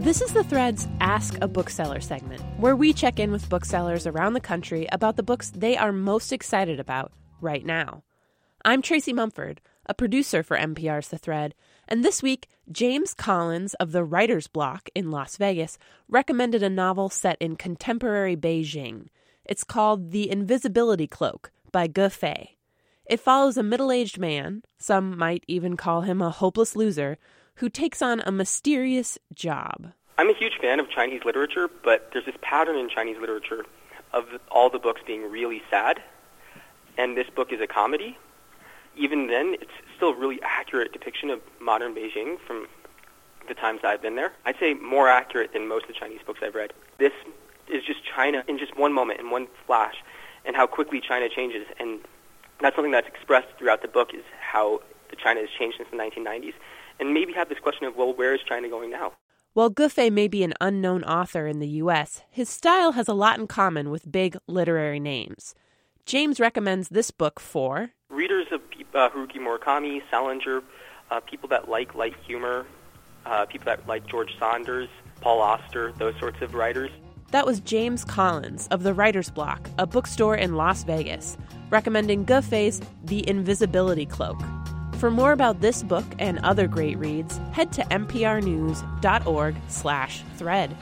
This is the Thread's Ask a Bookseller segment, where we check in with booksellers around the country about the books they are most excited about right now. I'm Tracy Mumford, a producer for MPR's The Thread, and this week, James Collins of the Writer's Block in Las Vegas recommended a novel set in contemporary Beijing. It's called The Invisibility Cloak by Ge Fei. It follows a middle aged man, some might even call him a hopeless loser, who takes on a mysterious job. I'm a huge fan of Chinese literature, but there's this pattern in Chinese literature of all the books being really sad, and this book is a comedy. Even then, it's still a really accurate depiction of modern Beijing from the times I've been there. I'd say more accurate than most of the Chinese books I've read. This is just China in just one moment, in one flash, and how quickly China changes. And that's something that's expressed throughout the book is how China has changed since the 1990s and maybe have this question of, well, where is China going now? While Fei may be an unknown author in the U.S., his style has a lot in common with big literary names. James recommends this book for readers of uh, Haruki Murakami, Salinger, uh, people that like light humor, uh, people that like George Saunders, Paul Auster, those sorts of writers. That was James Collins of the Writer's Block, a bookstore in Las Vegas, recommending Fei's The Invisibility Cloak. For more about this book and other great reads, head to mprnews.org/thread.